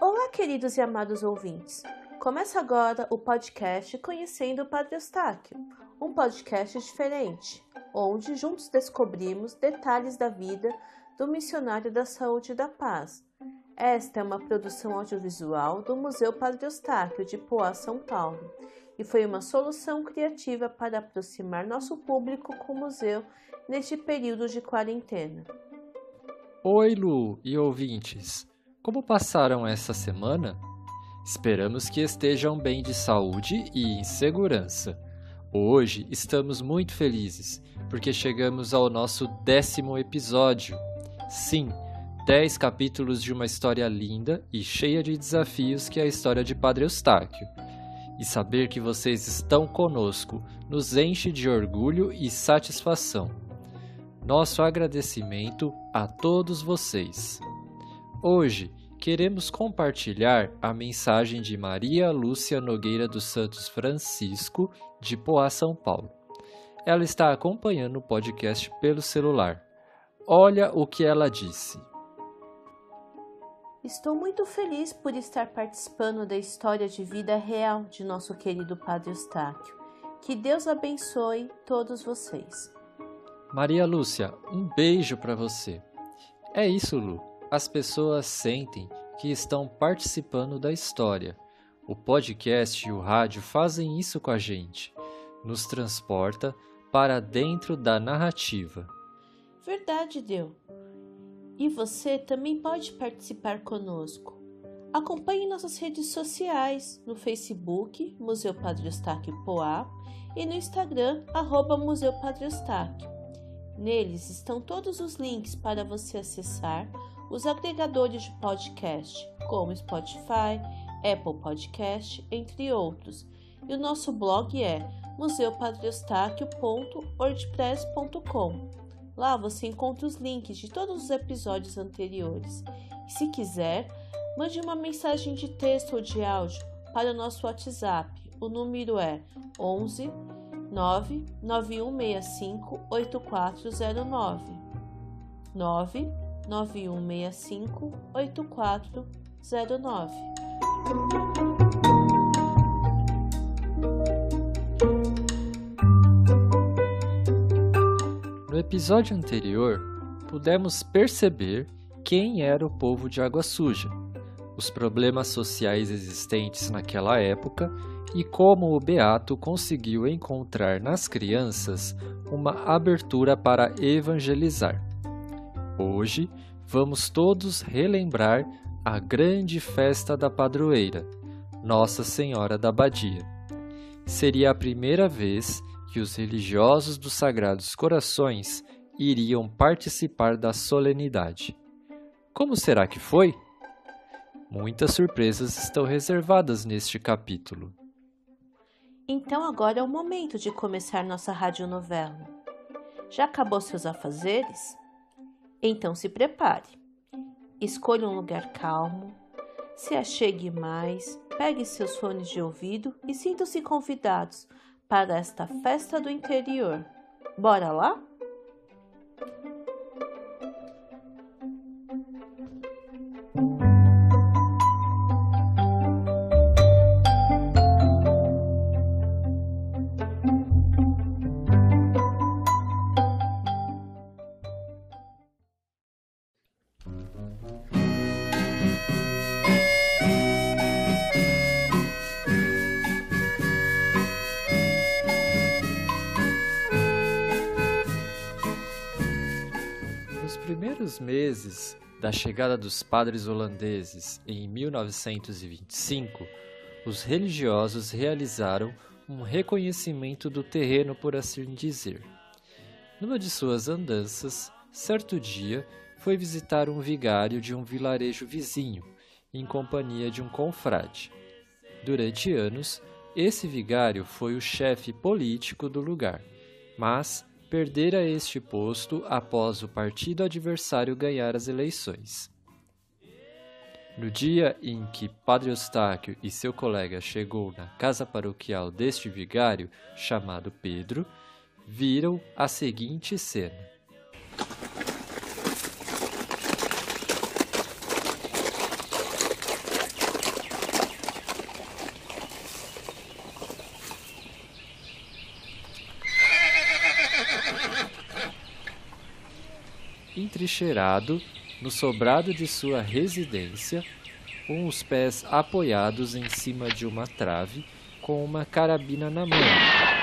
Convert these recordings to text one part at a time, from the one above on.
Olá, queridos e amados ouvintes. Começa agora o podcast Conhecendo o Padre Eustáquio, um podcast diferente, onde juntos descobrimos detalhes da vida do missionário da saúde e da paz. Esta é uma produção audiovisual do Museu Padre Eustáquio de Poá, São Paulo, e foi uma solução criativa para aproximar nosso público com o museu neste período de quarentena. Oi, Lu e ouvintes! Como passaram essa semana? Esperamos que estejam bem de saúde e em segurança. Hoje estamos muito felizes porque chegamos ao nosso décimo episódio. Sim, dez capítulos de uma história linda e cheia de desafios que é a história de Padre Eustáquio. E saber que vocês estão conosco nos enche de orgulho e satisfação. Nosso agradecimento a todos vocês. Hoje queremos compartilhar a mensagem de Maria Lúcia Nogueira dos Santos Francisco, de Poá, São Paulo. Ela está acompanhando o podcast pelo celular. Olha o que ela disse. Estou muito feliz por estar participando da história de vida real de nosso querido Padre Eustáquio. Que Deus abençoe todos vocês. Maria Lúcia, um beijo para você. É isso, Lu. As pessoas sentem que estão participando da história. O podcast e o rádio fazem isso com a gente. Nos transporta para dentro da narrativa. Verdade, Deu. E você também pode participar conosco. Acompanhe nossas redes sociais no Facebook, Museu Padre Eustáquio Poá, e no Instagram, arroba Museu Padre Eustáquio. Neles estão todos os links para você acessar os agregadores de podcast, como Spotify, Apple Podcast, entre outros. E o nosso blog é museupadreustáquio.wordpress.com. Lá você encontra os links de todos os episódios anteriores. E se quiser, mande uma mensagem de texto ou de áudio para o nosso WhatsApp. O número é 11 99165 8409. 9 9165 8409. Episódio anterior, pudemos perceber quem era o povo de Água Suja, os problemas sociais existentes naquela época e como o Beato conseguiu encontrar nas crianças uma abertura para evangelizar. Hoje vamos todos relembrar a grande festa da padroeira, Nossa Senhora da Badia. Seria a primeira vez que os religiosos dos Sagrados Corações iriam participar da solenidade. Como será que foi? Muitas surpresas estão reservadas neste capítulo. Então agora é o momento de começar nossa radionovela. Já acabou seus afazeres? Então se prepare. Escolha um lugar calmo, se achegue mais, pegue seus fones de ouvido e sintam-se convidados para esta festa do interior. Bora lá? Meses da chegada dos padres holandeses em 1925, os religiosos realizaram um reconhecimento do terreno, por assim dizer. Numa de suas andanças, certo dia foi visitar um vigário de um vilarejo vizinho, em companhia de um confrade. Durante anos, esse vigário foi o chefe político do lugar, mas perdera este posto após o partido adversário ganhar as eleições. No dia em que Padre Eustáquio e seu colega chegou na casa paroquial deste vigário, chamado Pedro, viram a seguinte cena. Entrincheirado no sobrado de sua residência, com os pés apoiados em cima de uma trave, com uma carabina na mão,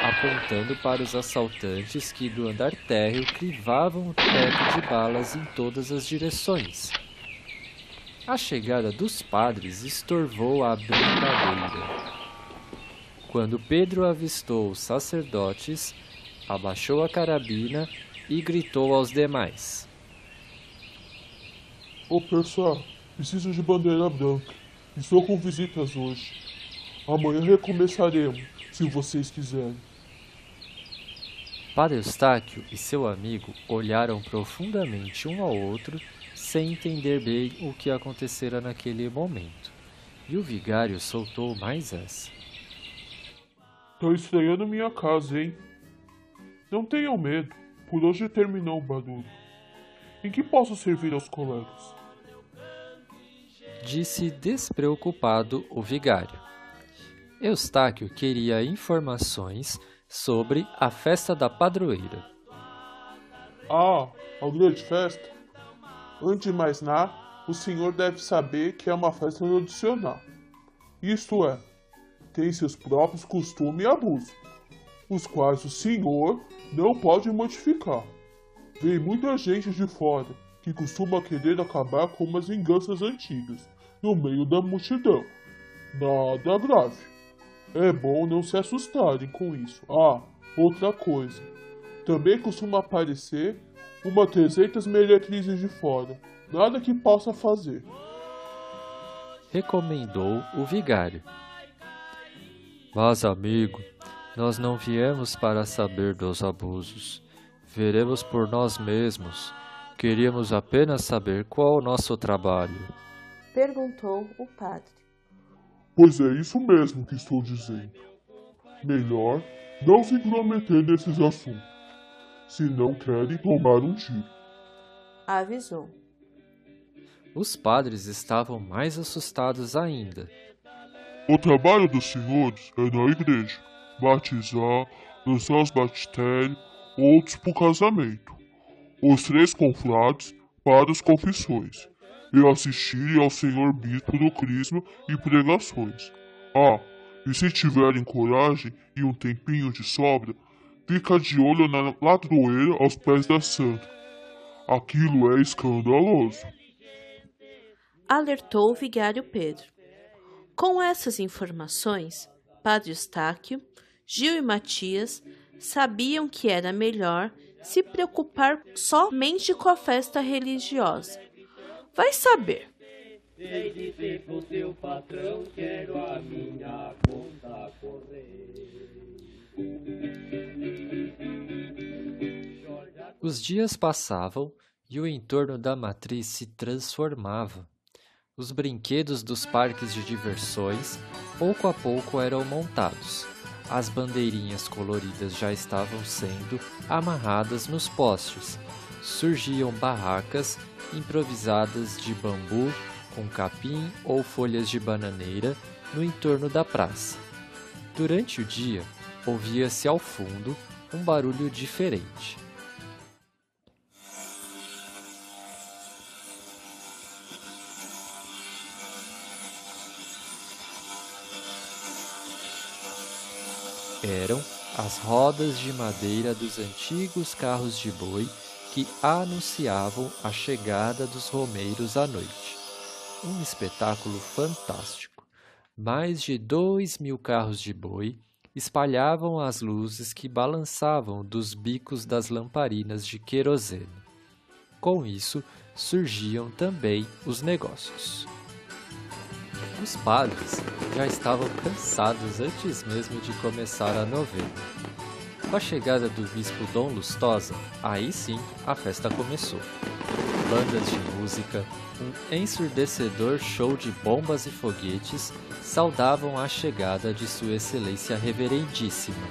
apontando para os assaltantes que do andar térreo crivavam o teto de balas em todas as direções. A chegada dos padres estorvou a brincadeira. Quando Pedro avistou os sacerdotes, abaixou a carabina e gritou aos demais: Ô pessoal, preciso de bandeira branca. Estou com visitas hoje. Amanhã recomeçaremos, se vocês quiserem. Padre Eustáquio e seu amigo olharam profundamente um ao outro, sem entender bem o que acontecera naquele momento. E o vigário soltou mais essa. Tô estranhando minha casa, hein? Não tenham medo, por hoje terminou o barulho. Em que posso servir aos colegas? Disse despreocupado o vigário. Eustáquio queria informações sobre a festa da padroeira. Ah, a grande festa? Antes de mais nada, o senhor deve saber que é uma festa tradicional. Isto é, tem seus próprios costumes e abusos, os quais o senhor não pode modificar. Vem muita gente de fora que costuma querer acabar com umas vinganças antigas no meio da multidão. Nada grave. É bom não se assustarem com isso. Ah, outra coisa. Também costuma aparecer uma 300 meretrizes de fora. Nada que possa fazer. Recomendou o vigário. Mas, amigo, nós não viemos para saber dos abusos. Veremos por nós mesmos. Queríamos apenas saber qual o nosso trabalho. Perguntou o padre. Pois é isso mesmo que estou dizendo. Melhor não se intrometer nesses assuntos, se não querem tomar um tiro. Avisou. Os padres estavam mais assustados ainda. O trabalho dos senhores é na igreja, batizar, lançar os batistérios, outros para o casamento, os três confrades para as confissões, e assistir ao senhor bispo do crisma e pregações. Ah, e se tiverem coragem e um tempinho de sobra, fica de olho na ladroeira aos pés da santa. Aquilo é escandaloso. Alertou o vigário Pedro. Com essas informações, Padre Eustáquio, Gil e Matias sabiam que era melhor se preocupar somente com a festa religiosa. Vai saber. Os dias passavam e o entorno da matriz se transformava. Os brinquedos dos parques de diversões pouco a pouco eram montados. As bandeirinhas coloridas já estavam sendo amarradas nos postes. Surgiam barracas improvisadas de bambu com capim ou folhas de bananeira no entorno da praça. Durante o dia, ouvia-se ao fundo um barulho diferente. Eram as rodas de madeira dos antigos carros de boi que anunciavam a chegada dos romeiros à noite. Um espetáculo fantástico. Mais de dois mil carros de boi espalhavam as luzes que balançavam dos bicos das lamparinas de querosene. Com isso, surgiam também os negócios. Os padres já estavam cansados antes mesmo de começar a novena. Com a chegada do bispo Dom Lustosa, aí sim a festa começou. Bandas de música, um ensurdecedor show de bombas e foguetes saudavam a chegada de Sua Excelência Reverendíssima.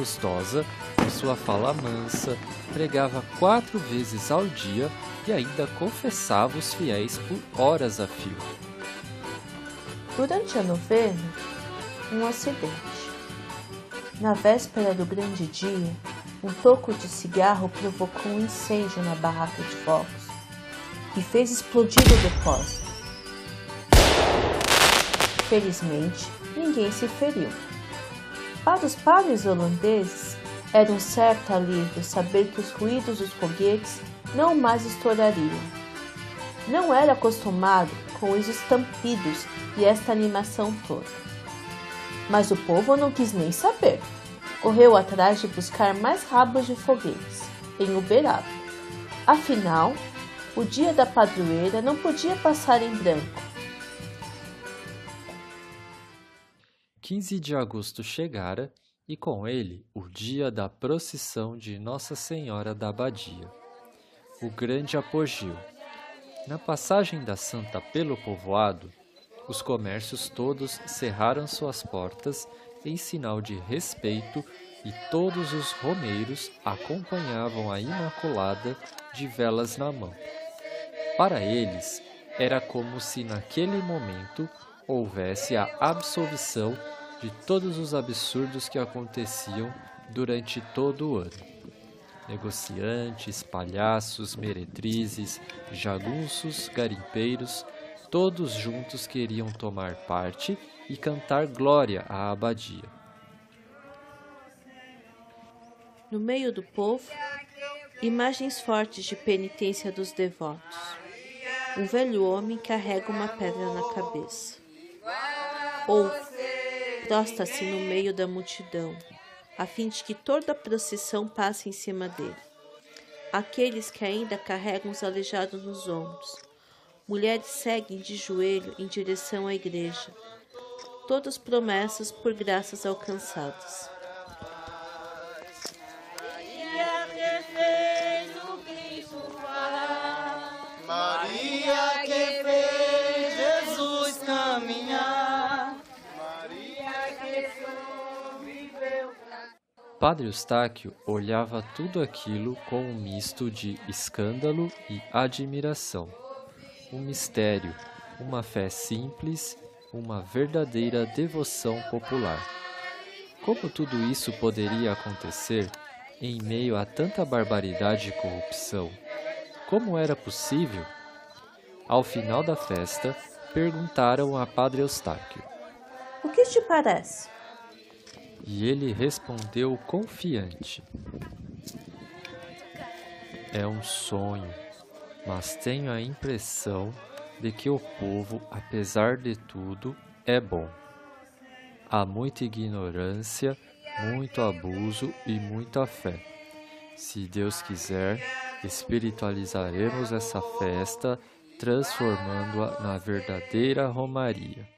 Dom Lustosa, com sua fala mansa, pregava quatro vezes ao dia e ainda confessava os fiéis por horas a fio. Durante a novena, um acidente. Na véspera do grande dia, um toco de cigarro provocou um incêndio na barraca de fogos e fez explodir o depósito. Felizmente, ninguém se feriu. Para os padres holandeses, era um certo alívio saber que os ruídos dos foguetes não mais estourariam. Não era acostumado com os estampidos e esta animação toda. Mas o povo não quis nem saber. Correu atrás de buscar mais rabos de foguetes, em Uberaba. Afinal, o dia da padroeira não podia passar em branco. 15 de agosto chegara e com ele o dia da procissão de Nossa Senhora da Abadia, o grande apogeu. Na passagem da Santa pelo povoado, os comércios todos cerraram suas portas em sinal de respeito e todos os romeiros acompanhavam a Imaculada de velas na mão. Para eles, era como se naquele momento houvesse a absolvição de todos os absurdos que aconteciam durante todo o ano. Negociantes, palhaços, meretrizes, jagunços, garimpeiros, todos juntos queriam tomar parte e cantar glória à abadia. No meio do povo, imagens fortes de penitência dos devotos. Um velho homem carrega uma pedra na cabeça. Ou prosta-se no meio da multidão, a fim de que toda a procissão passe em cima dele. Aqueles que ainda carregam os aleijados nos ombros. Mulheres seguem de joelho em direção à igreja. Todas promessas por graças alcançadas. Padre Eustáquio olhava tudo aquilo com um misto de escândalo e admiração. Um mistério, uma fé simples, uma verdadeira devoção popular. Como tudo isso poderia acontecer em meio a tanta barbaridade e corrupção? Como era possível? Ao final da festa, perguntaram a Padre Eustáquio: O que te parece? E ele respondeu confiante: É um sonho, mas tenho a impressão de que o povo, apesar de tudo, é bom. Há muita ignorância, muito abuso e muita fé. Se Deus quiser, espiritualizaremos essa festa, transformando-a na verdadeira Romaria.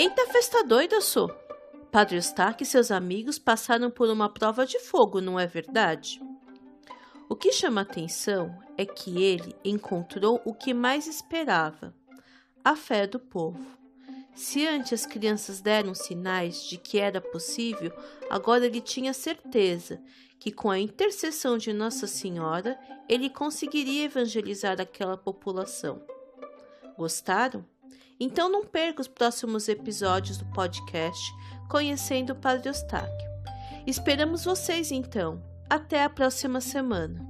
Eita festa doida, sou! Padre Eustáquio e seus amigos passaram por uma prova de fogo, não é verdade? O que chama atenção é que ele encontrou o que mais esperava: a fé do povo. Se antes as crianças deram sinais de que era possível, agora ele tinha certeza que com a intercessão de Nossa Senhora ele conseguiria evangelizar aquela população. Gostaram? Então não perca os próximos episódios do podcast Conhecendo o Padre Eustáquio. Esperamos vocês então. Até a próxima semana.